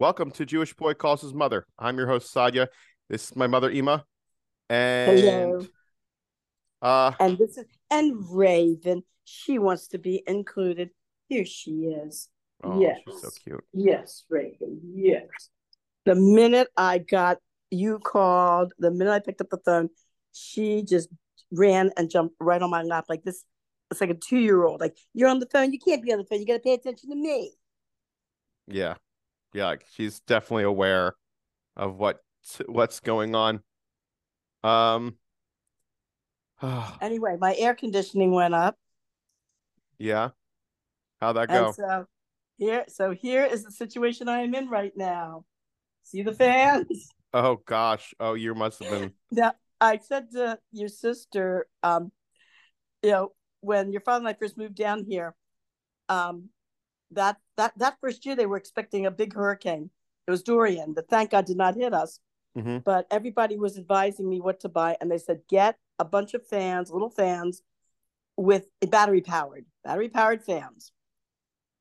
Welcome to Jewish Boy Calls His Mother. I'm your host, Sadia. This is my mother, Ema. And Hello. uh And this is and Raven. She wants to be included. Here she is. oh, yes. she's so cute. Yes, Raven. Yes. The minute I got you called, the minute I picked up the phone, she just ran and jumped right on my lap like this. It's like a two year old. Like, you're on the phone. You can't be on the phone. You got to pay attention to me. Yeah. Yeah, like she's definitely aware of what what's going on. Um Anyway, my air conditioning went up. yeah. How'd that go? And so here, so here is the situation I am in right now. See the fans? Oh gosh. Oh, you must have been Now, I said to your sister, um, you know, when your father and I first moved down here, um, that that that first year they were expecting a big hurricane. It was Dorian, but thank God did not hit us. Mhm. But everybody was advising me what to buy, and they said get a bunch of fans, little fans, with battery powered, battery powered fans.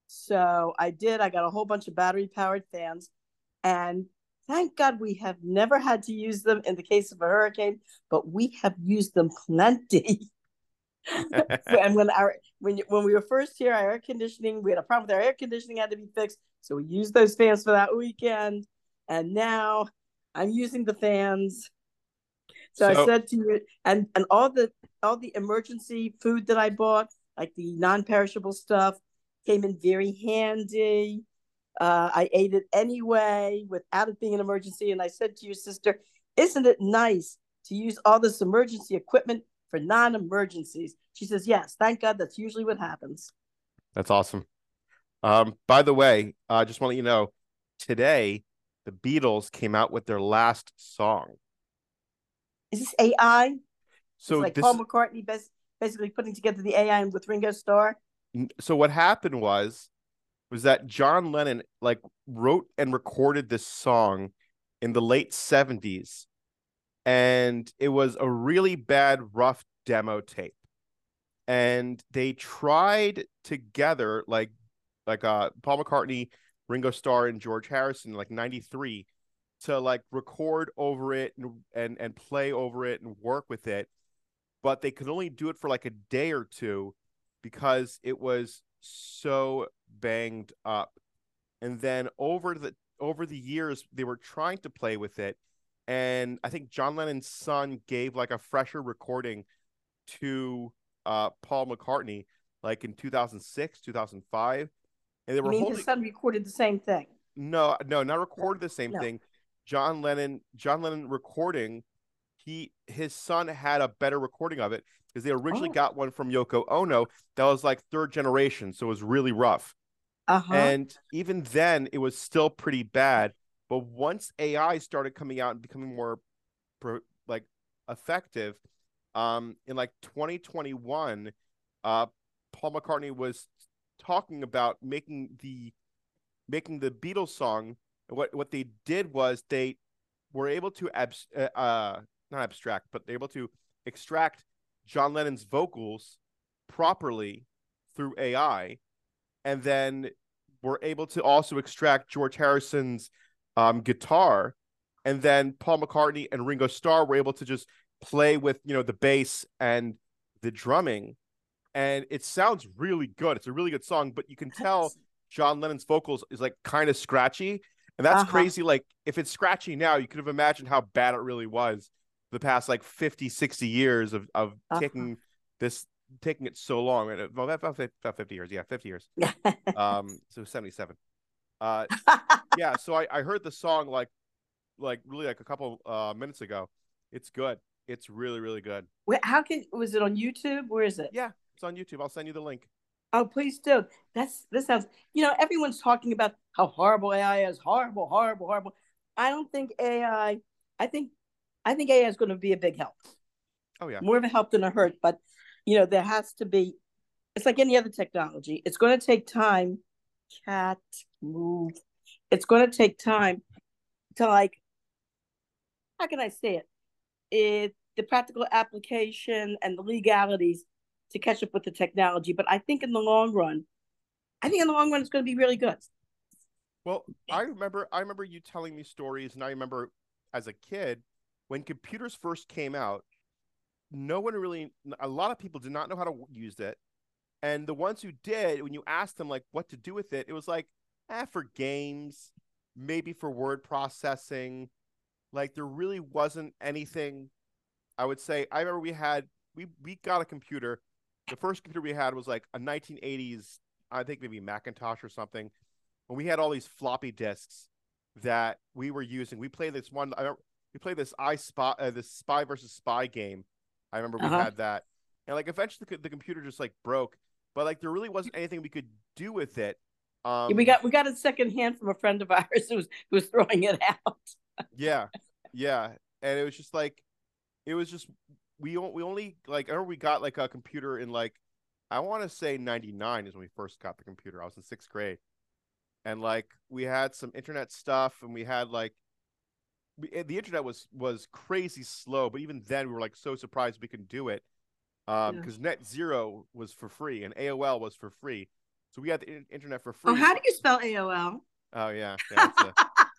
So I did. I got a whole bunch of battery powered fans, and thank God we have never had to use them in the case of a hurricane, but we have used them plenty. and when our when when we were first here, our air conditioning, we had a problem with our air conditioning had to be fixed, so we used those fans for that weekend. And now I'm using the fans. So, So- I said to you, and and all the all the emergency food that I bought, like the non-perishable stuff, came in very handy. Uh, I ate it anyway without it being an emergency. And I said to your sister, "Isn't it nice to use all this emergency equipment for non-emergencies?" She says, "Yes, thank God. That's usually what happens." That's awesome. Um, by the way, I uh, just want to let you know today the Beatles came out with their last song. Is this AI? So it's like this Paul McCartney bas- basically putting together the AI with Ringo Starr. So what happened was was that John Lennon like wrote and recorded this song in the late 70s and it was a really bad rough demo tape and they tried together like like uh Paul McCartney Ringo Starr and George Harrison like 93 to like record over it and and, and play over it and work with it but they could only do it for like a day or two because it was so banged up. And then over the over the years they were trying to play with it and I think John Lennon's son gave like a fresher recording to uh Paul McCartney like in 2006, 2005 and they were mean, holding his son recorded the same thing. no, no, not recorded the same no. thing. John Lennon, John Lennon recording. He his son had a better recording of it because they originally Oh. got one from Yoko Ono that was like third generation, so it was really rough. Uh huh. And even then, it was still pretty bad. But once AI started coming out and becoming more pro, like effective, um, in like 2021, uh, Paul McCartney was talking about making the making the Beatles song. What what they did was they were able to abs- uh, uh not abstract, but able to extract John Lennon's vocals properly through AI, and then were able to also extract George Harrison's um, guitar, and then Paul McCartney and Ringo Starr were able to just play with you know the bass and the drumming, and it sounds really good. It's a really good song, but you can tell John Lennon's vocals is like kind of scratchy. And that's Uh-huh. crazy. Like if it's scratchy now, you could have imagined how bad it really was the past like 50, 60 years of, of Uh-huh. taking this, taking it so long. And Well, about, about 50 years. Yeah, 50 years. Um, so 77. Uh, yeah. So I, I heard the song like, like really like a couple uh minutes ago. It's good. It's really, really good. Wait, how can was it on YouTube? Where is it? Yeah. It's on YouTube. I'll send you the link. Oh, please do. That's this sounds. You know, everyone's talking about how horrible AI is. Horrible, horrible, horrible. I don't think AI. I think, I think AI is going to be a big help. Oh yeah. More of a help than a hurt. But you know, there has to be. It's like any other technology. It's going to take time. Cat move. It's going to take time to like. How can I say it? It the practical application and the legalities to catch up with the technology. But I think in the long run, I think in the long run it's going to be really good. Well, I remember I remember you telling me stories, and I remember as a kid when computers first came out, no one really a lot of people did not know how to use it. And the ones who did, when you asked them like what to do with it, it was like, eh, for games, maybe for word processing. Like there really wasn't anything I would say I remember we had we we got a computer. The first computer we had was like a 1980s, I think maybe Macintosh or something. And we had all these floppy disks that we were using. We played this one. I remember, we played this I spy uh, this spy versus spy game. I remember we Uh-huh. had that, and like eventually the, the computer just like broke. But like there really wasn't anything we could do with it. Um, we got we got it second hand from a friend of ours who was who was throwing it out. Yeah, yeah, and it was just like, it was just we we only like I remember we got like a computer in like I want to say '99 is when we first got the computer. I was in sixth grade, and like we had some internet stuff, and we had like we, eh, the internet was was crazy slow, but even then we were like so surprised we could do it, um, Yeah. because Net Zero was for free and AOL was for free, so we got the in- internet for free. Oh, how do you spell AOL? Oh yeah, yeah, that's, a,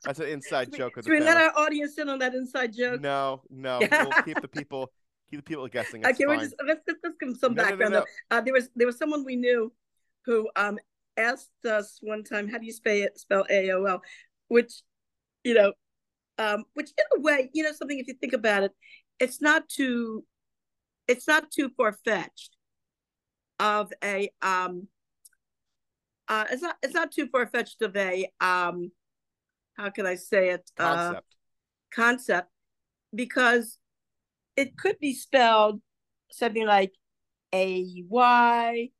that's an inside joke of Should the we let our audience in on that inside joke? No, no, we'll keep the people keep the people guessing. Okay, we're just let's, let's give some No, no, no, background. no. Uh, there was there was someone we knew who um asked us one time, "How do you spell it, spell AOL?" Which, you know, um, which in a way, you know, something if you think about it, it's not too, it's not too far fetched. Of a um, uh, it's not it's not too far fetched of a um, how can I say it? Uh, Concept. concept because it could be spelled something like A Y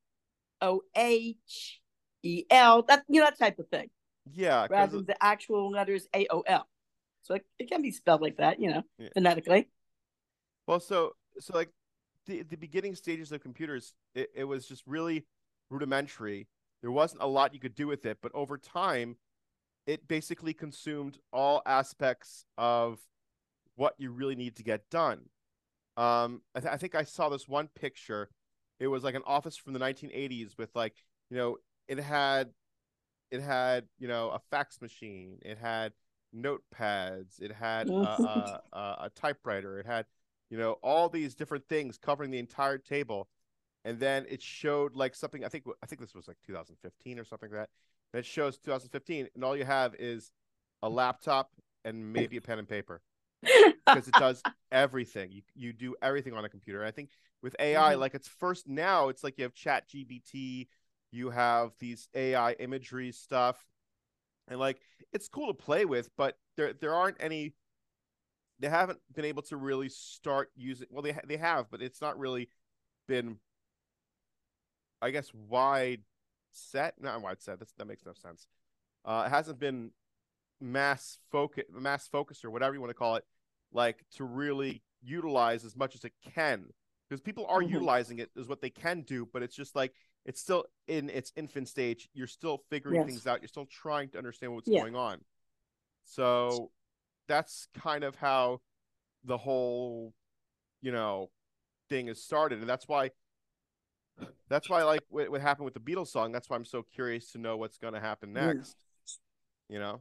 O H E L, that you know that type of thing, yeah rather than the actual letters A O L. So it, it can be spelled like that, you know, Yeah. phonetically. Well, so so like the the beginning stages of computers, it, it was just really rudimentary. There wasn't a lot you could do with it, but over time, it basically consumed all aspects of what you really need to get done. Um, I, th- I think I saw this one picture. It was like an office from the 1980s with like you know it had it had you know a fax machine, it had notepads, it had a, a, a, a typewriter, it had you know all these different things covering the entire table. And then it showed like something i think i think this was like 2015 or something like that. And it shows 2015 and all you have is a laptop and maybe a pen and paper because it does everything. You, you do everything on a computer. And i think with ai Mhm. like it's first now it's like you have ChatGPT you have these ai imagery stuff. And like it's cool to play with but there there aren't any they haven't been able to really start using well they ha- they have but it's not really been i guess wide set not wide set that's, that makes no sense uh it hasn't been mass focus mass focus or whatever you want to call it like to really utilize as much as it can because people are Mhm. utilizing it is what they can do but it's just like it's still in its infant stage you're still figuring Yes. things out you're still trying to understand what's Yeah. going on so that's kind of how the whole you know thing is started. And that's why that's why like what, what happened with the beatles song. That's why i'm so curious to know what's going to happen Yeah. next you know?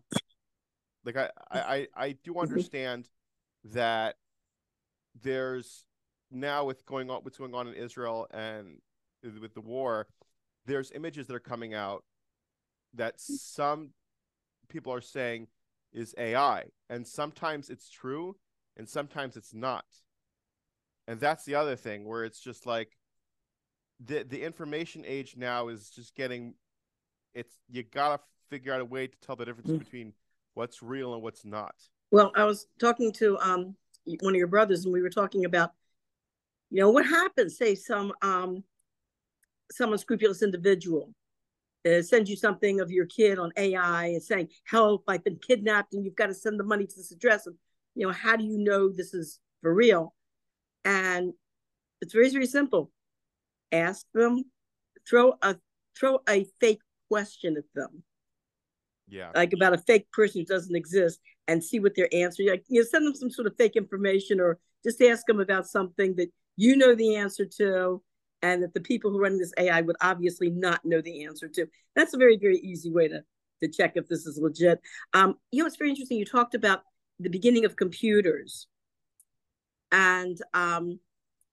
Like I, I i i do mm-hmm. understand that there's now with going on what's going on in israel and with the war there's images that are coming out that some people are saying is ai and sometimes it's true and sometimes it's not and that's the other thing where it's just like the the information age now is just getting it's you gotta figure out a way to tell the difference Mm. between what's real and what's not Well, I was talking to um one of your brothers, and we were talking about, you know, what happens. Say some um some unscrupulous individual uh, sends you something of your kid on AI and saying, "Help! I've been kidnapped, and you've got to send the money to this address." And you know, how do you know this is for real? And it's very very simple. Ask them, throw a throw a fake question at them yeah like about a fake person who doesn't exist and see what their answer like you know send them some sort of fake information or just ask them about something that you know the answer to and that the people who run this ai would obviously not know the answer to that's a very very easy way to to check if this is legit. Um, you know, it's very interesting. You talked about the beginning of computers, and um,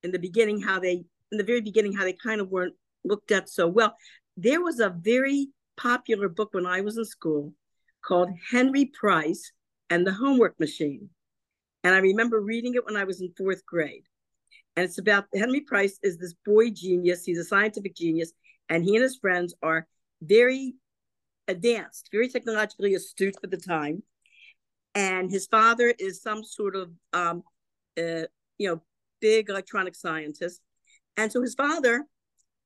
in the beginning, how they, in the very beginning, how they kind of weren't looked at so well. There was a very popular book when I was in school called Henry Price and the Homework Machine. And I remember reading it when I was in fourth grade. And it's about Henry Price is this boy genius. He's a scientific genius, and he and his friends are very advanced, very technologically astute for the time. And his father is some sort of, um, uh, you know, big electronic scientist. And so his father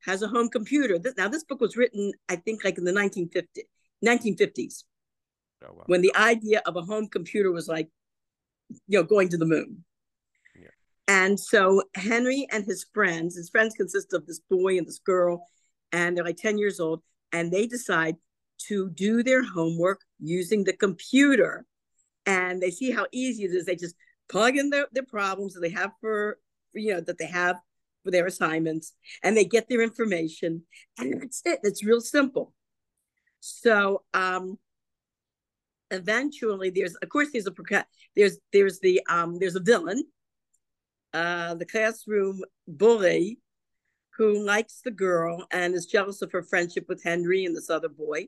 has a home computer. Now, this book was written, I think, like in the 1950s, 1950s, oh, wow. when the idea of a home computer was like, you know, going to the moon. And so Henry and his friends, his friends consist of this boy and this girl, and they're like 10 years old, and they decide to do their homework using the computer. And they see how easy it is. They just plug in their, their problems that they have for, you know, that they have for their assignments and they get their information and that's it it's real simple so um eventually there's of course there's a there's there's the um there's a villain uh the classroom bully who likes the girl and is jealous of her friendship with henry and this other boy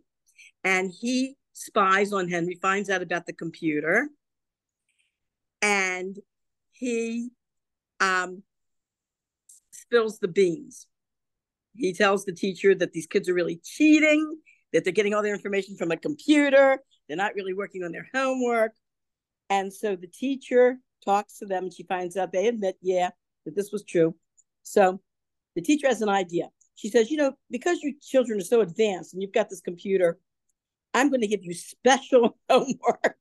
and he spies on henry finds out about the computer and he um spills the beans. He tells the teacher that these kids are really cheating, that they're getting all their information from a computer, they're not really working on their homework. And so the teacher talks to them and she finds out they admit, yeah, that this was true. So the teacher has an idea. She says, you know, because you children are so advanced and you've got this computer, I'm going to give you special homework.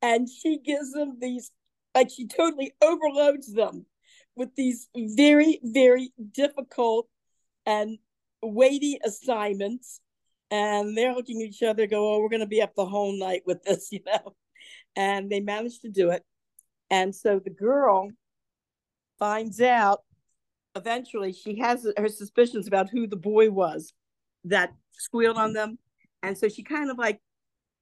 And she gives them these, like she totally overloads them with these very, very difficult and weighty assignments. And they're looking at each other, go, Oh, we're going to be up the whole night with this, you know? And they managed to do it. And so the girl finds out eventually, she has her suspicions about who the boy was that squealed on them. And so she kind of like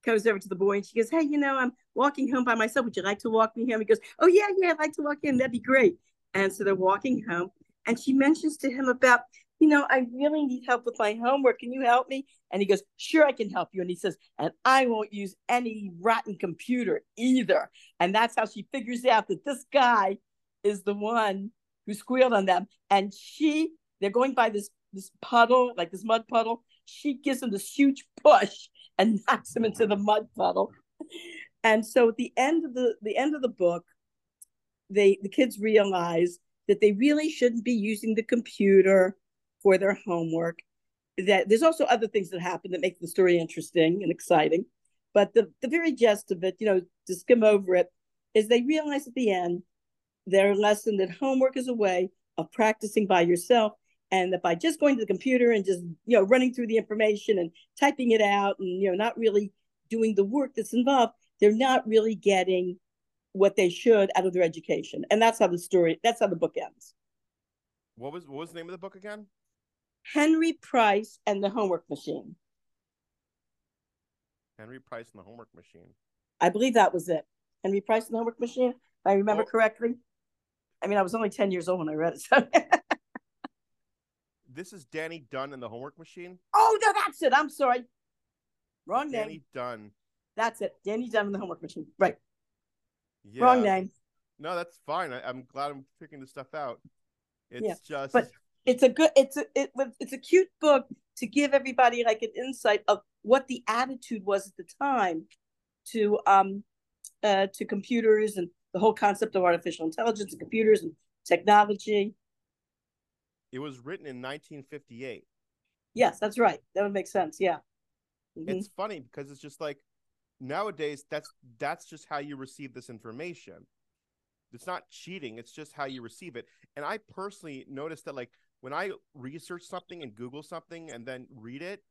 comes over to the boy and she goes, Hey, you know, I'm walking home by myself. Would you like to walk me home? He goes, Oh, yeah, yeah, I'd like to walk in. That'd be great. And so they're walking home, and she mentions to him about, you know, I really need help with my homework. Can you help me? And he goes, Sure, I can help you. And he says, And I won't use any rotten computer either. And that's how she figures out that this guy is the one who squealed on them. And she, they're going by this this puddle, like this mud puddle. She gives him this huge push and knocks him into the mud puddle. And so at the end of the the end of the book, they the kids realize that they really shouldn't be using the computer for their homework that there's also other things that happen that make the story interesting and exciting but the, the very gist of it you know to skim over it is they realize at the end their lesson that homework is a way of practicing by yourself and that by just going to the computer and just you know running through the information and typing it out and you know not really doing the work that's involved they're not really getting what they should out of their education. And that's how the story, that's how the book ends. What was what was the name of the book again? Henry Price and the Homework Machine. Henry Price and the Homework Machine. I believe that was it. Henry Price and the Homework Machine, if I remember oh. correctly. I mean, I was only 10 years old when I read it. So. this is Danny Dunn and the Homework Machine? Oh, no, that's it. I'm sorry. Wrong Danny name. Danny Dunn. That's it. Danny Dunn and the Homework Machine. Right. Yeah. Wrong name. No, that's fine. I, am glad I'm picking this stuff out. It's yeah. just but it's a good it's a it, was it's a cute book to give everybody like an insight of what the attitude was at the time to um uh to computers and the whole concept of artificial intelligence and computers and technology. It was written in 1958. Yes, that's right. That would make sense. Yeah. Mm-hmm. It's funny because it's just like nowadays that's that's just how you receive this information it's not cheating it's just how you receive it and i personally noticed that like when i research something and google something and then read it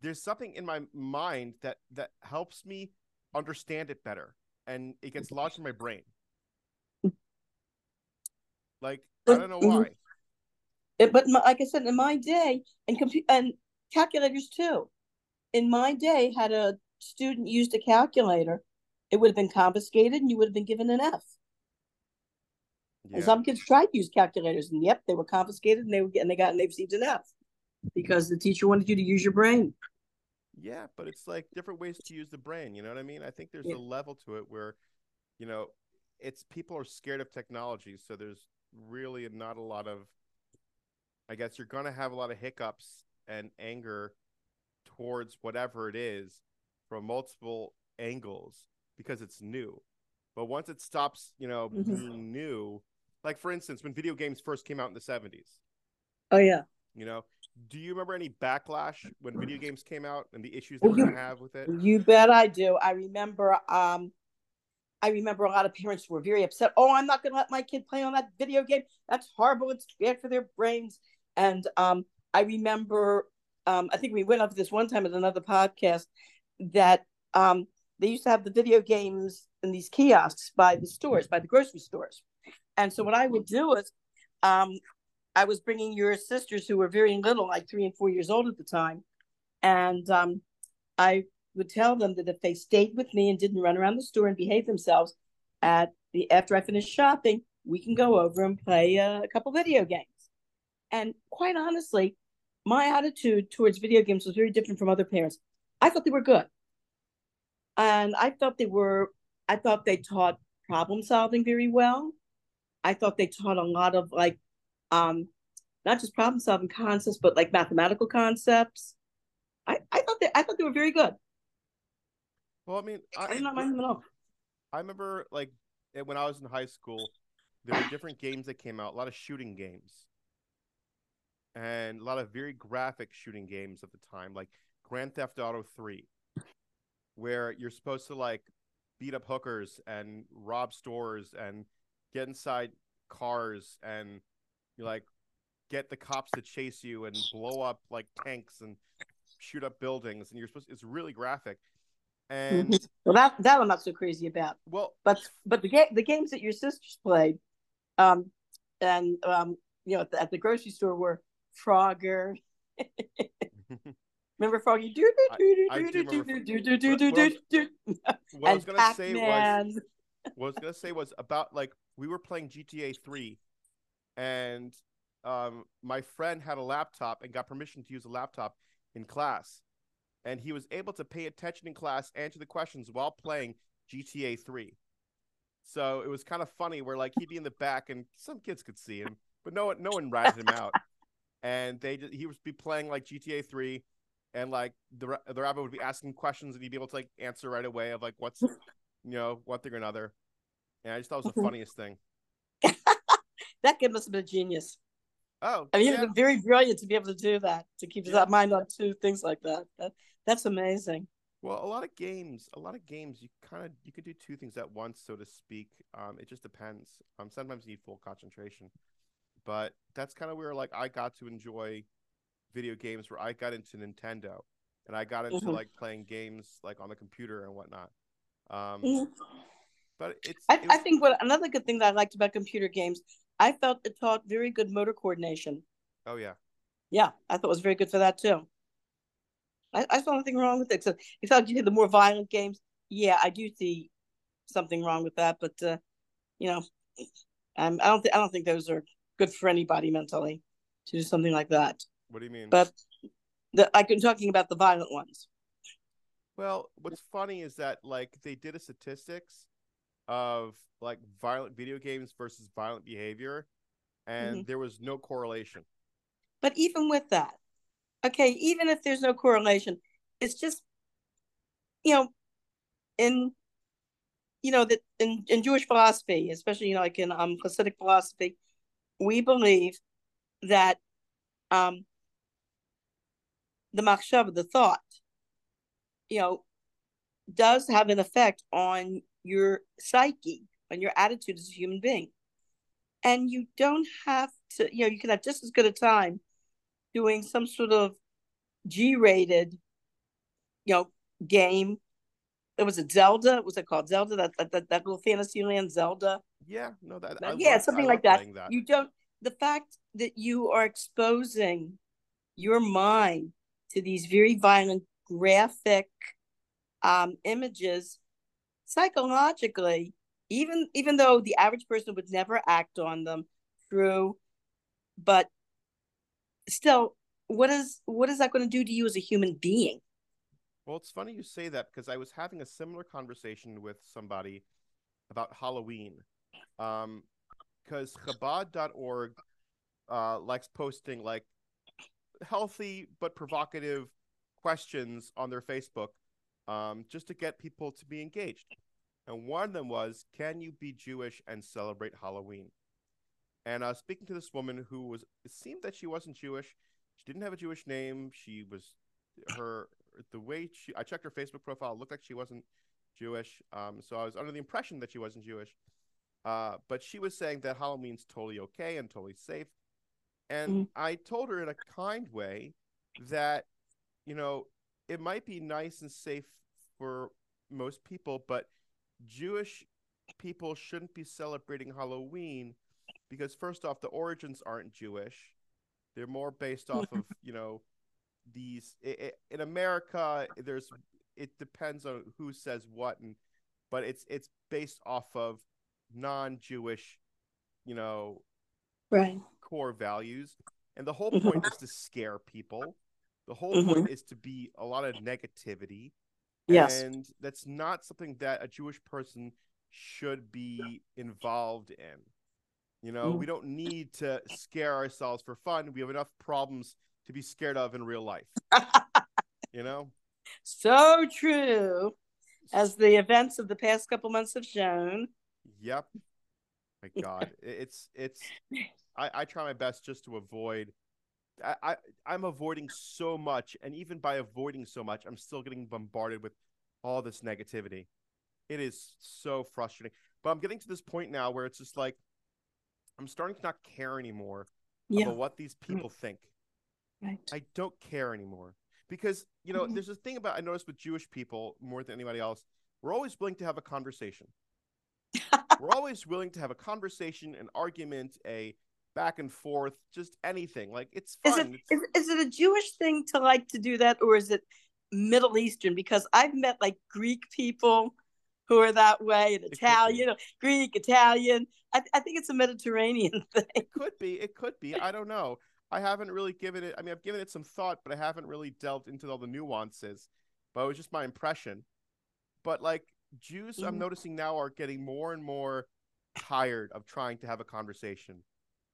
there's something in my mind that that helps me understand it better and it gets lodged in my brain like i don't know mm-hmm. why it, but my, like i said in my day and compu- and calculators too in my day, had a student used a calculator, it would have been confiscated and you would have been given an F. Yeah. And some kids tried to use calculators, and yep, they were confiscated, and they were and they got and they received an F because the teacher wanted you to use your brain. Yeah, but it's like different ways to use the brain. You know what I mean? I think there's Yeah. a level to it where, you know, it's people are scared of technology, so there's really not a lot of. I guess you're gonna have a lot of hiccups and anger towards whatever it is from multiple angles because it's new. But once it stops, you know, Mhm. being new, like for instance, when video games first came out in the 70s, Oh yeah, you know, do you remember any backlash when video games came out and the issues that were you- gonna have with it? you bet I do. I remember. Um, I remember a lot of parents were very upset. Oh, I'm not going to let my kid play on that video game. That's horrible. It's bad for their brains. And um, I remember. Um, I think we went over this one time at another podcast that um, they used to have the video games in these kiosks by the stores, by the grocery stores. And so what I would do is, um, I was bringing your sisters who were very little, like three and four years old at the time, and um, I would tell them that if they stayed with me and didn't run around the store and behave themselves, at the after I finished shopping, we can go over and play uh, a couple video games. And quite honestly, my attitude towards video games was very different from other parents. I thought they were good, and I thought they were. I thought they taught problem solving very well. I thought they taught a lot of like, um, not just problem solving concepts, but like mathematical concepts. I, I thought they I thought they were very good. Well, I mean, I I, did not mind them at all. I remember like eh, when I was in high school, there were different games that came out, a lot of shooting games, and a lot of very graphic shooting games at the time, like Grand Theft Auto Three, where you're supposed to like beat up hookers and rob stores and get inside cars and you like get the cops to chase you and blow up like tanks and shoot up buildings and you're supposed it's really graphic and Mhm. Well, that that I'm not so crazy about. well But but the game the games that your sisters played, um, and um, you know, at the, at the grocery store were Frogger. Remember Froggy? Do do do do do do do do do do do do. what I was gonna say was. What I was gonna say was about like we were playing GTA three, and um, my friend had a laptop and got permission to use a laptop in class, and he was able to pay attention in class, answer the questions while playing GTA three. So it was kind of funny where like he'd be in the back and some kids could see him, but no one no one ratted him out, and they just, he would be playing like GTA three. And like the the rabbit would be asking questions, and he'd be able to like answer right away of like what's you know one thing or another. And I just thought it was the Mhm. funniest thing. That kid must have been a genius. Oh, I mean, yeah. been very brilliant to be able to do that, to keep his Yeah. mind on two things like that. that that's amazing. Well, a lot of games, a lot of games, you kind of you could do two things at once, so to speak. Um, it just depends. Um, sometimes you need full concentration, but that's kind of where like I got to enjoy video games, where I got into Nintendo, and I got into Mhm. like playing games like on the computer and whatnot. Um, Mhm. but it's I, it I think what another good thing that I liked about computer games, I felt it taught very good motor coordination. oh yeah, Yeah, I thought it was very good for that too. I, I saw nothing wrong with it. Except if I you the more violent games, yeah, I do see something wrong with that. But uh, you know, um, I don't think I don't think those are good for anybody mentally to do something like that. what do you mean? But the, like I'm talking about the violent ones. Well, what's funny is that like they did a statistics of like violent video games versus violent behavior, and Mm-hmm. there was no correlation. But even with that, okay, even if there's no correlation, it's just, you know, in, you know, that in, in Jewish philosophy, especially, you know, like in um, Hasidic philosophy, we believe that um, the machshava, the thought, you know, does have an effect on your psyche, on your attitude as a human being. And you don't have to, you know, you can have just as good a time doing some sort of G-rated, you know, game. It was a Zelda. Was it called Zelda? That that, that, that little fantasy land Zelda. Yeah, no, that I yeah, love- something I like love that. You don't. The fact that you are exposing your mind to these very violent graphic um, images psychologically even even though the average person would never act on them true but still what is what is that going to do to you as a human being? Well it's funny you say that because i was having a similar conversation with somebody about halloween. Um because chabad.org uh likes posting like healthy but provocative questions on their facebook um just to get people to be engaged and one of them was, "Can you be Jewish and celebrate Halloween?" And I uh, speaking to this woman who was, it seemed that she wasn't Jewish. She didn't have a Jewish name. She was her the way she. I checked her Facebook profile. Looked like she wasn't Jewish. Um, so I was under the impression that she wasn't Jewish. Uh, but she was saying that Halloween's totally okay and totally safe. And mm. I told her in a kind way that, you know, it might be nice and safe for most people, but Jewish people shouldn't be celebrating Halloween because first off, the origins aren't Jewish; they're more based off of you know these. It, it, in America, there's it depends on who says what, and but it's it's based off of non-Jewish, you know, right core values, and the whole point is to scare people. The whole mm-hmm. point is to be a lot of negativity Yes. And that's not something that a Jewish person should be involved in. You know, mm. we don't need to scare ourselves for fun. We have enough problems to be scared of in real life. you know? So true. As the events of the past couple months have shown. Yep. My God. it's it's I, I try my best just to avoid I, I I'm avoiding so much, and even by avoiding so much, I'm still getting bombarded with all this negativity. It is so frustrating. But I'm getting to this point now where it's just like I'm starting to not care anymore yeah. about what these people think. Right. I don't care anymore because you know mm-hmm. there's a thing about I noticed with Jewish people more than anybody else. We're always willing to have a conversation. we're always willing to have a conversation, an argument, a back and forth, just anything. Like it's fun. Is it. Is, is it a Jewish thing to like to do that, or is it Middle Eastern? Because I've met like Greek people who are that way, and Italian, Greek, Italian. I, I think it's a Mediterranean thing. It could be. It could be. I don't know. I haven't really given it. I mean, I've given it some thought, but I haven't really delved into all the nuances. But it was just my impression. But like Jews, mm-hmm. I'm noticing now are getting more and more tired of trying to have a conversation.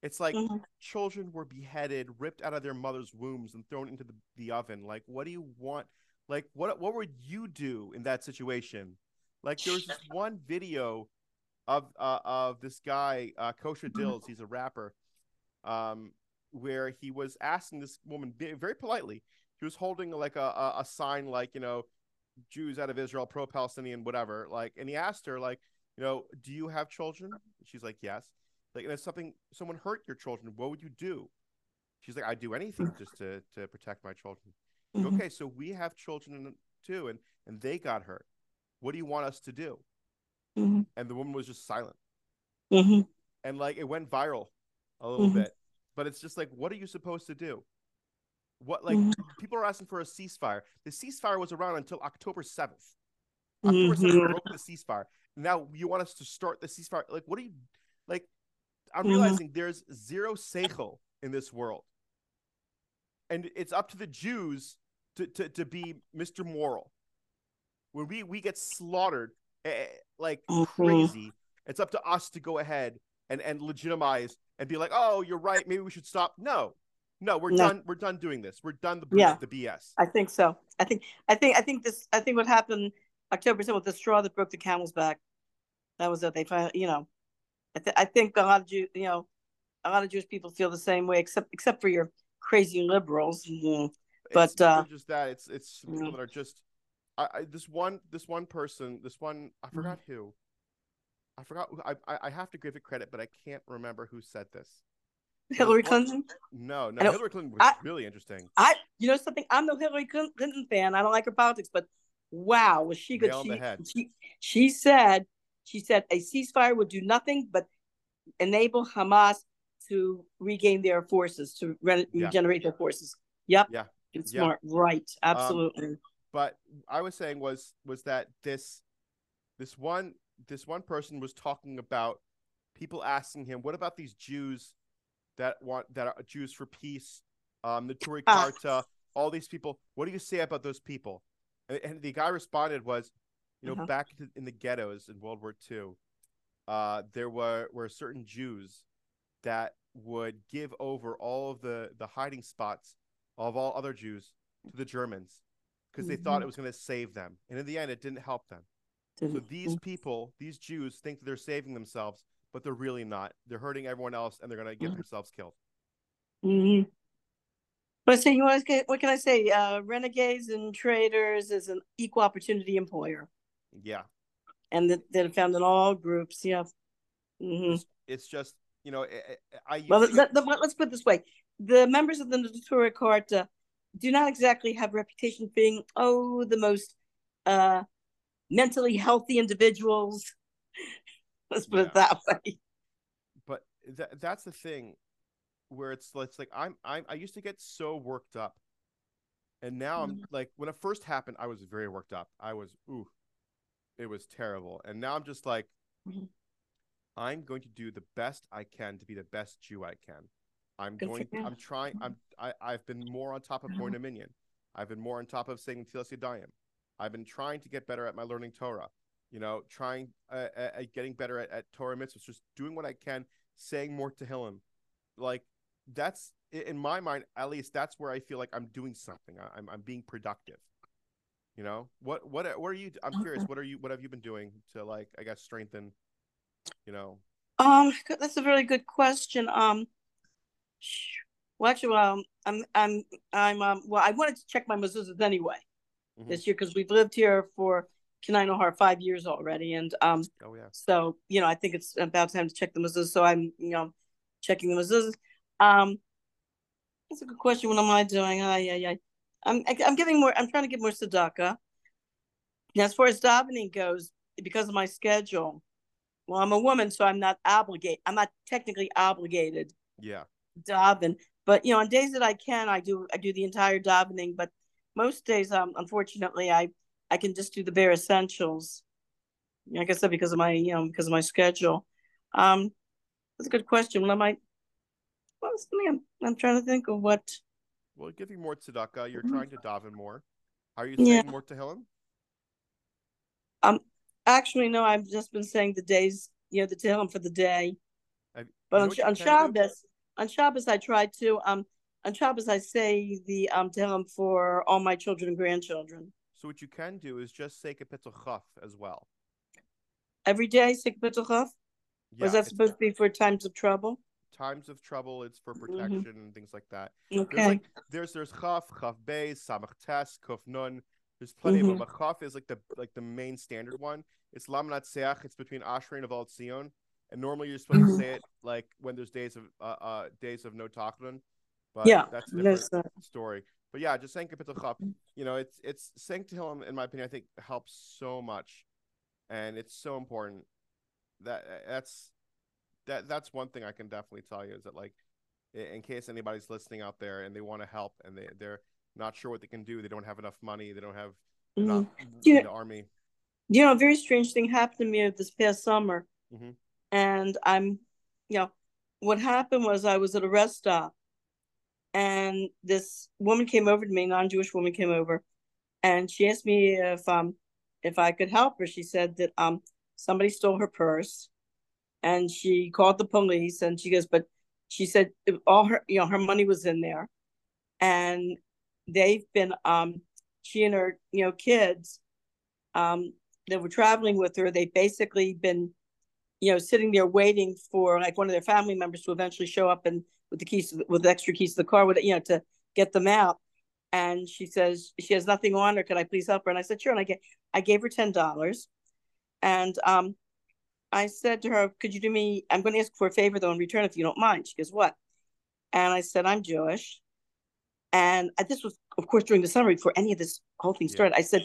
It's like mm-hmm. children were beheaded, ripped out of their mother's wombs, and thrown into the, the oven. Like, what do you want? Like, what what would you do in that situation? Like, there was this one video of uh, of this guy, uh, Kosher mm-hmm. Dillz. He's a rapper, um, where he was asking this woman very politely. He was holding like a, a, a sign, like you know, Jews out of Israel, pro-Palestinian, whatever. Like, and he asked her, like, you know, do you have children? She's like, yes. Like, and if something someone hurt your children, what would you do? She's like, I'd do anything just to to protect my children. Mm-hmm. Okay, so we have children too, and and they got hurt. What do you want us to do? Mm-hmm. And the woman was just silent. Mm-hmm. And like it went viral a little mm-hmm. bit, but it's just like, what are you supposed to do? What like mm-hmm. people are asking for a ceasefire. The ceasefire was around until October seventh. October seventh mm-hmm. broke the ceasefire. Now you want us to start the ceasefire? Like, what are you like? I'm mm-hmm. realizing there's zero seichel in this world. And it's up to the Jews to, to, to be Mr. Moral. When we, we get slaughtered eh, like mm-hmm. crazy, it's up to us to go ahead and, and legitimize and be like, oh, you're right. Maybe we should stop. No, no, we're no. done. We're done doing this. We're done the yeah. the BS. I think so. I think I think I think this. I think what happened October 7th, the straw that broke the camel's back. That was it. They finally, you know, I, th- I think a lot of Jew, you know, a lot of Jewish people feel the same way, except except for your crazy liberals. Mm-hmm. But it's uh, just that it's it's people mm-hmm. that are just. I, I, this one this one person this one I mm-hmm. forgot mm-hmm. who. I forgot. I I have to give it credit, but I can't remember who said this. Hillary Clinton? No, no. Hillary Clinton was I, really interesting. I, you know, something. I'm no Hillary Clinton fan. I don't like her politics, but wow, was she good? She, she, she said she said a ceasefire would do nothing but enable Hamas to regain their forces, to re- yeah. regenerate their forces. Yep. Yeah. It's smart. Right. Um, Absolutely. Um, but I was saying was was that this this one this one person was talking about people asking him, "What about these Jews that want that are Jews for peace?" Um, the Neturei Ah. Karta, all these people. What do you say about those people? And, and the guy responded was, you know, Uh-huh. back in the ghettos in World War II, uh, there were were certain Jews that would give over all of the the hiding spots of all other Jews to the Germans because they thought Mhm. it was going to save them, and in the end, it didn't help them. So Didn't- these people, these Jews, think that they're saving themselves, but they're really not. They're hurting everyone else, and they're going to get Mhm. themselves killed. Mhm. But say you want to what can I say? Uh, renegades and traitors is an equal opportunity employer, Yeah, and that are found in all groups. Yeah. hmm it's just you know, I, I I Well, to let, us put it this way: the members of the Neturei Karta do not exactly have reputation for being oh the most uh, mentally healthy individuals. Let's put it that way. but that that's the thing where it's it's like I'm I'm I used to get so worked up, and now I'm like when it first happened, I was very worked up. I was ooh, it was terrible, and now I'm just like, Mhm. I'm going to do the best I can to be the best Jew I can. I'm Good going. I'm trying. I'm. I, I've been more on top of Boy Dominion. I've been more on top of saying Tilas Yadayim. I've been trying to get better at my learning Torah. You know, trying uh, at, at getting better at, at Torah mitzvahs, just doing what I can, saying more Tehillim. Like that's in my mind, at least that's where I feel like I'm doing something. I, I'm I'm being productive. You know what? What? What are you? I'm curious. What are you? What have you been doing to like? I guess strengthen. You know. Um, that's a really good question. Um, well, actually, um, I'm, I'm, I'm, um, well, I wanted to check my mezuzahs anyway Mhm. this year because we've lived here for Kanai five years already, and um, Oh yeah. so you know, I think it's about time to check the mezuzahs. So I'm, you know, checking the mezuzahs. Um, that's a good question. What am I doing? Ay, ay, ay. I'm, I'm giving more. I'm trying to give more tzedakah. Now, as far as davening goes, because of my schedule, well, I'm a woman, so I'm not obligated. I'm not technically obligated Yeah. to daven, but you know, on days that I can, I do. I do the entire davening. But most days, um, unfortunately, I I can just do the bare essentials. Like I said, because of my you know because of my schedule. Um, that's a good question. Am I? Well, I'm, I'm trying to think of what. Well, giving more tzedakah, you're Mhm. trying to daven more. Are you Yeah. saying more Tehillim? Um, actually, no. I've just been saying the days. You know, the Tehillim for the day. Have- But on, on? Shabbos, on Shabbos, I try to. Um, on Shabbos, I say the um Tehillim for all my children and grandchildren So what you can do is just say Kapitel Chaf as well. every day. Sik B'Tuchav. Yeah, Was that supposed to be for times of trouble? Times of trouble. It's for Mhm. protection and things like that. There's Okay. like there's there's Chaf, Chaf Beis, Samach Tes, Kuf Nun. There's plenty of them, but Chaf is like the like the main standard one. It's Lamnatzeach. It's between Ashrei and Uva Letzion, and normally you're supposed Mhm. to say it like when there's days of uh, uh days of no Tachnun. But Yeah, that's a different There's, uh, story. But yeah, just saying Kapitel Chaf. Mm-hmm. you know, it's it's saying Tehillim, in my opinion, I think helps so much, and it's so important. That that's that that's one thing I can definitely tell you is that like, in case anybody's listening out there and they want to help and they they're not sure what they can do, they don't have enough money, they don't have not you- in the army. you know, a very strange thing happened to me this past summer, Mhm. and I'm, you know, what happened was I was at a rest stop, and this woman came over to me, non-Jewish woman came over, and she asked me if um if I could help her. She said that um somebody stole her purse, and she called the police, and she goes, but she said all her you know her money was in there, and they've been um she and her you know kids um that were traveling with her. They've basically been you know sitting there waiting for like one of their family members to eventually show up and with the keys with the extra keys to the car with you know to get them out. And she says she has nothing on her. Could i please help her? And i said sure. And i get i gave her ten dollars. And um i said to her could you do me i'm going to ask for a favor though in return if you don't mind. She goes what? And i said i'm jewish. And this was of course during the summer before any of this whole thing Yeah. started. I said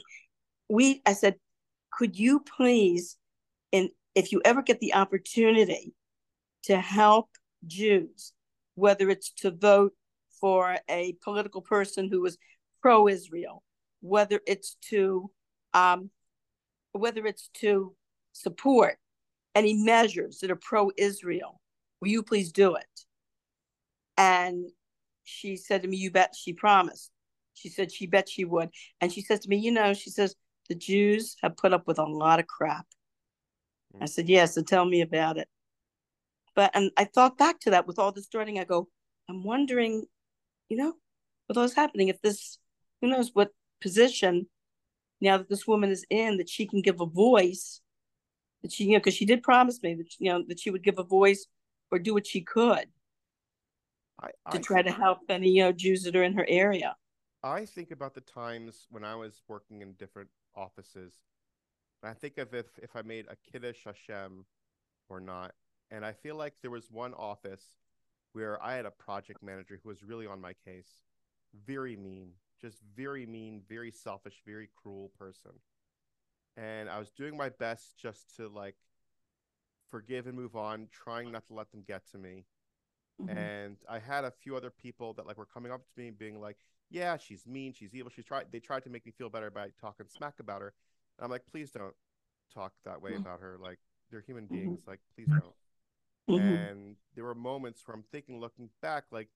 we i said could you please and if you ever get the opportunity to help Jews, whether it's to vote for a political person who was pro Israel, whether it's to um, whether it's to support any measures that are pro-Israel, will you please do it? And she said to me, You bet she promised. She said she bet she would. And she says to me, You know, she says, the Jews have put up with a lot of crap. Mm-hmm. I said, Yes, so tell me about it. But and I thought back to that with all this starting. I go, I'm wondering, you know, with all this happening, if this, who knows what position now that this woman is in, that she can give a voice, that she, you know, because she did promise me that, you know, that she would give a voice or do what she could I, to try to help any, you know, Jews that are in her area. I think about the times when I was working in different offices. And I think of if, if I made a Kiddush Hashem or not. And I feel like there was one office where I had a project manager who was really on my case. Very mean, just very mean, very selfish, very cruel person. And I was doing my best just to like forgive and move on, trying not to let them get to me. Mm-hmm. And I had a few other people that like were coming up to me being like, "Yeah, she's mean, she's evil, she's tried." They tried to make me feel better by talking smack about her. And I'm like, "Please don't talk that way mm-hmm. about her. Like they're human mm-hmm. beings. Like please don't." Mm-hmm. And there were moments where I'm thinking, looking back, like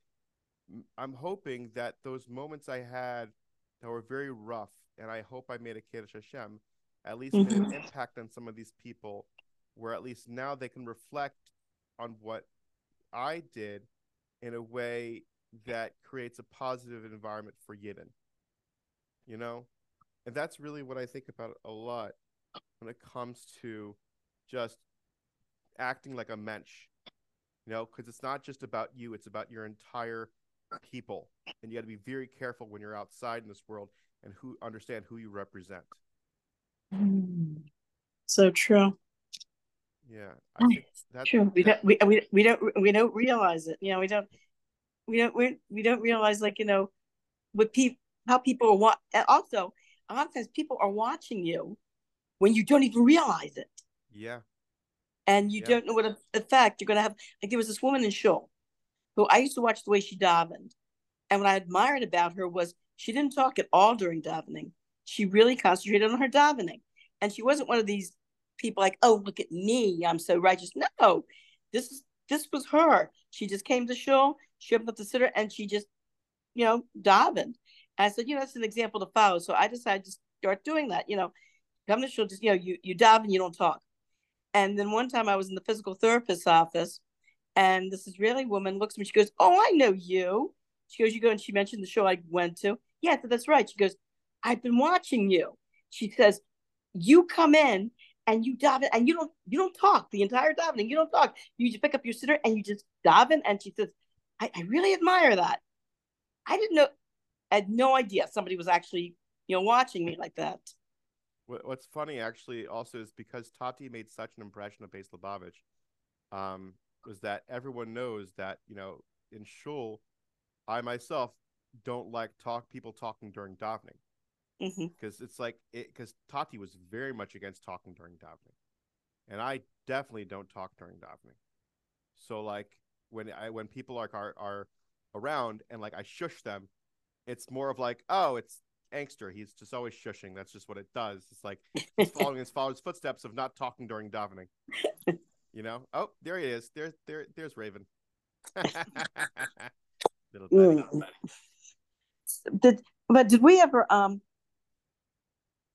I'm hoping that those moments I had that were very rough, and I hope I made a Kiddush Hashem, at least made an mm-hmm. impact on some of these people, where at least now they can reflect on what I did in a way that creates a positive environment for Yidden. You know? And that's really what I think about a lot when it comes to just acting like a mensch. You know, because it's not just about you, it's about your entire people. And you got to be very careful when you're outside in this world and who understand who you represent. Mm. So true. Yeah, I ah, think that's true. We don't we, we, we don't we don't realize it. You know, we don't we don't we, we don't realize like you know what people how people are wa- also a lot of times people are watching you when you don't even realize it. Yeah. And you yeah. don't know what effect you're gonna have. Like there was this woman in shul who I used to watch the way she davened, and what I admired about her was she didn't talk at all during davening. She really concentrated on her davening, and she wasn't one of these people like, oh, look at me, I'm so righteous. No, this is this was her. She just came to shul, she opened up the siddur, and she just, you know, davened. And I said, you know, that's an example to follow. So I decided to start doing that. You know, come to shul, just you know, you you daven, you don't talk. And then one time I was in the physical therapist's office, and this Israeli woman looks at me. She goes, "Oh, I know you." She goes, "You go," and she mentioned the shul I went to. Yeah, that's right. She goes, "I've been watching you." She says, "You come in and you daven in and you don't you don't talk the entire davening. You don't talk. You just pick up your siddur and you just daven in. And she says, I, I really admire that. I didn't know. I had no idea somebody was actually you know watching me like that. What's funny actually also is because Tati made such an impression of Beis Lubavitch, um, was that everyone knows that you know in shul, I myself don't like talk people talking during davening because mm-hmm. it's like it because Tati was very much against talking during davening, and I definitely don't talk during davening. So like when I when people like are are around and like I shush them, it's more of like oh it's angster. He's just always shushing. That's just what it does. It's like he's following his father's footsteps of not talking during davening. you know? Oh, there he is. There's there there's Raven. Little mm. Did but did we ever um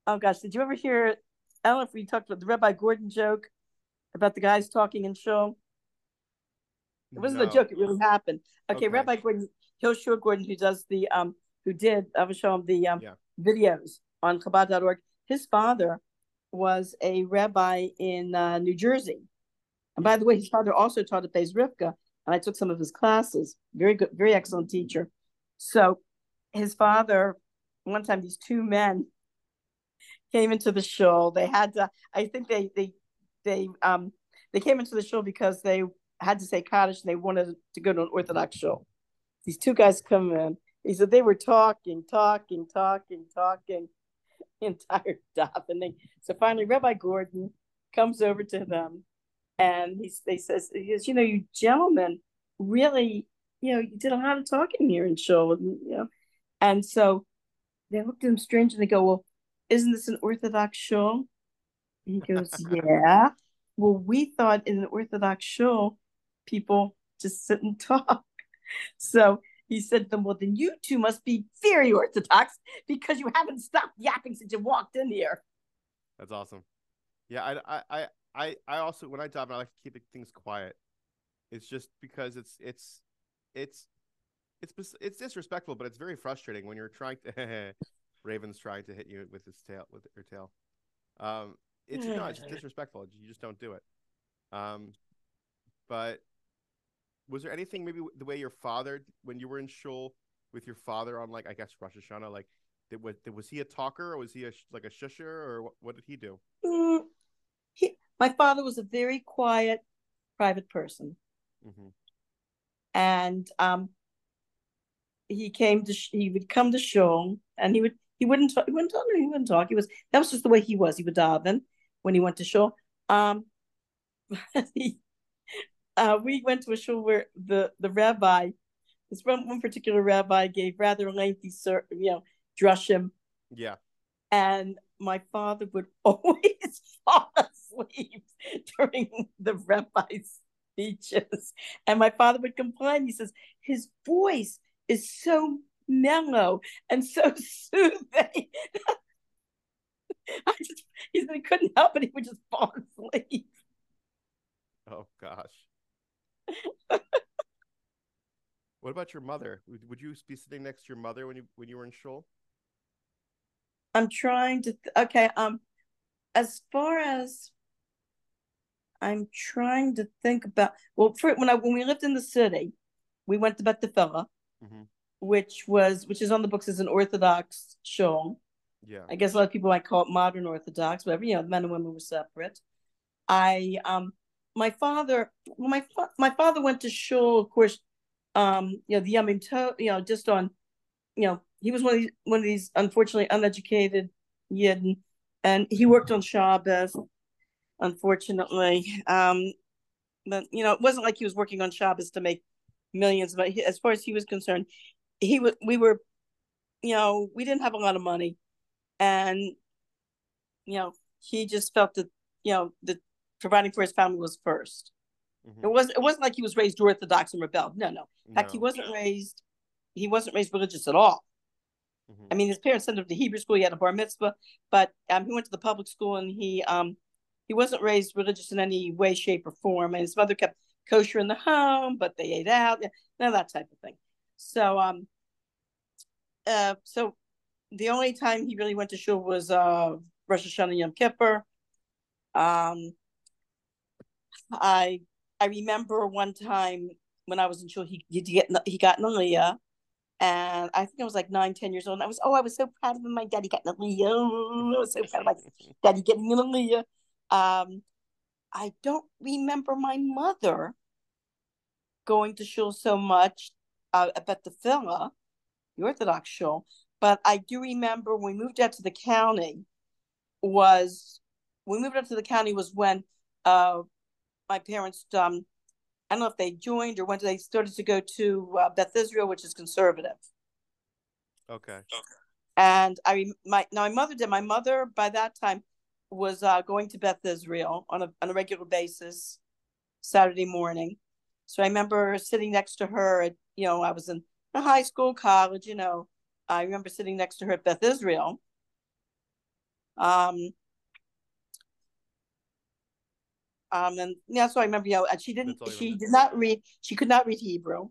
oh gosh, did you ever hear? I don't know if we talked about the Rabbi Gordon joke about the guys talking in shul. It wasn't no. a joke; it really happened. Okay, okay. Rabbi Gordon, Yehoshua Gordon, who does the um, who did I was showing the um yeah. videos on Chabad.org. His father was a rabbi in uh, New Jersey, and by the way, his father also taught at Beis Rivka, and I took some of his classes. Very good, very excellent teacher. So, his father, one time, these two men came into the shul. They had to. I think they they they um they came into the shul because they had to say Kaddish and they wanted to go to an Orthodox shul. These two guys come in. He said they were talking, talking, talking, talking, entire davening. So finally, Rabbi Gordon comes over to them, and he they says, he says, you know, you gentlemen really, you know, you did a lot of talking here in shul, you know, and so they looked at him strange and they go, Well, isn't this an Orthodox shul? And he goes, Yeah. Well, we thought in an Orthodox shul, people just sit and talk. So he said to them, Well, then you two must be very Orthodox because you haven't stopped yapping since you walked in here. That's awesome. Yeah, I, I, I, I also when I job, I like to keep things quiet. It's just because it's it's it's it's it's disrespectful, but it's very frustrating when you're trying to Raven's trying to hit you with his tail with her tail. Um, it's you know it's disrespectful. You just don't do it. Um, but was there anything maybe the way your father when you were in shul with your father on like I guess Rosh Hashanah like did, was, was he a talker or was he a like a shusher or what, what did he do? Mm, he, my father was a very quiet, private person, mm-hmm. and um, he came to he would come to shul and he would he wouldn't talk, he wouldn't talk he wouldn't talk. He was that was just the way he was. He would daven when he went to shul. Um he, uh, we went to a shul where the the rabbi this one, one particular rabbi gave rather lengthy you know drushim. Yeah. And my father would always fall asleep during the rabbi's speeches. And my father would complain. He says his voice is so mellow and so soothing. I just he couldn't help it, he would just fall asleep. Oh gosh. what about your mother? Would, you be sitting next to your mother when you when you were in shul? I'm trying to th- okay, um as far as I'm trying to think about well for when I when we lived in the city, we went to Beth Tfiloh mm-hmm. Which was which is on the books as an Orthodox shul. Yeah. I guess a lot of people might call it modern Orthodox, whatever. You know, men and women were separate. I um my father well, my my father went to shul, of course, um, you know, the Yamim To, you know, just on, you know, he was one of these one of these unfortunately uneducated Yidden, and he worked on Shabbos, unfortunately. Um, but you know, it wasn't like he was working on Shabbos to make millions, but he, as far as he was concerned, he was we were, you know, we didn't have a lot of money, and you know, he just felt that you know that providing for his family was 1st mm-hmm. It was it wasn't like he was raised orthodox and rebelled. No, no. In fact, no. he wasn't raised he wasn't raised religious at all. Mm-hmm. I mean, his parents sent him to Hebrew school. He had a bar mitzvah, but um, he went to the public school and he um he wasn't raised religious in any way, shape, or form. And his mother kept kosher in the home, but they ate out, none of that type of thing. So, um, uh, so the only time he really went to shul was uh, Rosh Hashanah Yom Kippur. Um, I I remember one time when I was in shul, he he get he got an aliyah, and I think I was like nine, ten years old. And I was oh, I was so proud of him. My daddy got an aliyah. I was so proud of my daddy getting an aliyah. Um, I don't remember my mother going to shul so much uh, at the Tefillah, the Orthodox shul, but I do remember when we moved out to the county was we moved out to the county was when uh, my parents um, I don't know if they joined or when they started to go to uh, Beth Israel, which is conservative. Okay. And I my now my mother did. My mother by that time was uh, going to Beth Israel on a on a regular basis, Saturday morning. So I remember sitting next to her. At, you know, I was in high school, college. You know, I remember sitting next to her at Beth Israel. Um. Um, and yeah, so I remember, you know, she didn't, she did not read, she could not read Hebrew.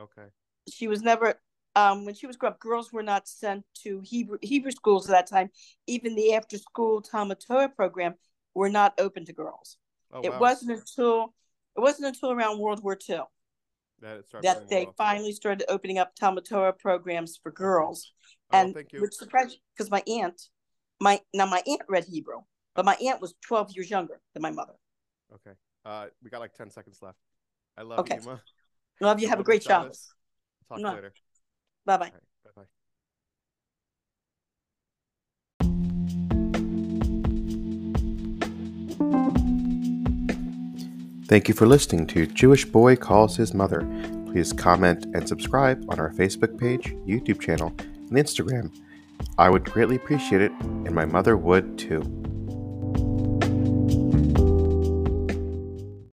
Okay. She was never, um, when she was growing up, girls were not sent to Hebrew Hebrew schools at that time. Even the after school Talmud Torah program were not open to girls. Oh, it wow. wasn't until it wasn't until around World War II that, that they well. finally started opening up Talmud Torah programs for girls. Oh, and which surprised because my aunt, my now my aunt read Hebrew, but my aunt was 12 years younger than my mother. Okay. Uh, we got like 10 seconds left. I love okay. you, Love you. Have a great job. Talk no. later. Bye bye. Thank you for listening to Jewish Boy Calls His Mother. Please comment and subscribe on our Facebook page, YouTube channel, and Instagram. I would greatly appreciate it, and my mother would too.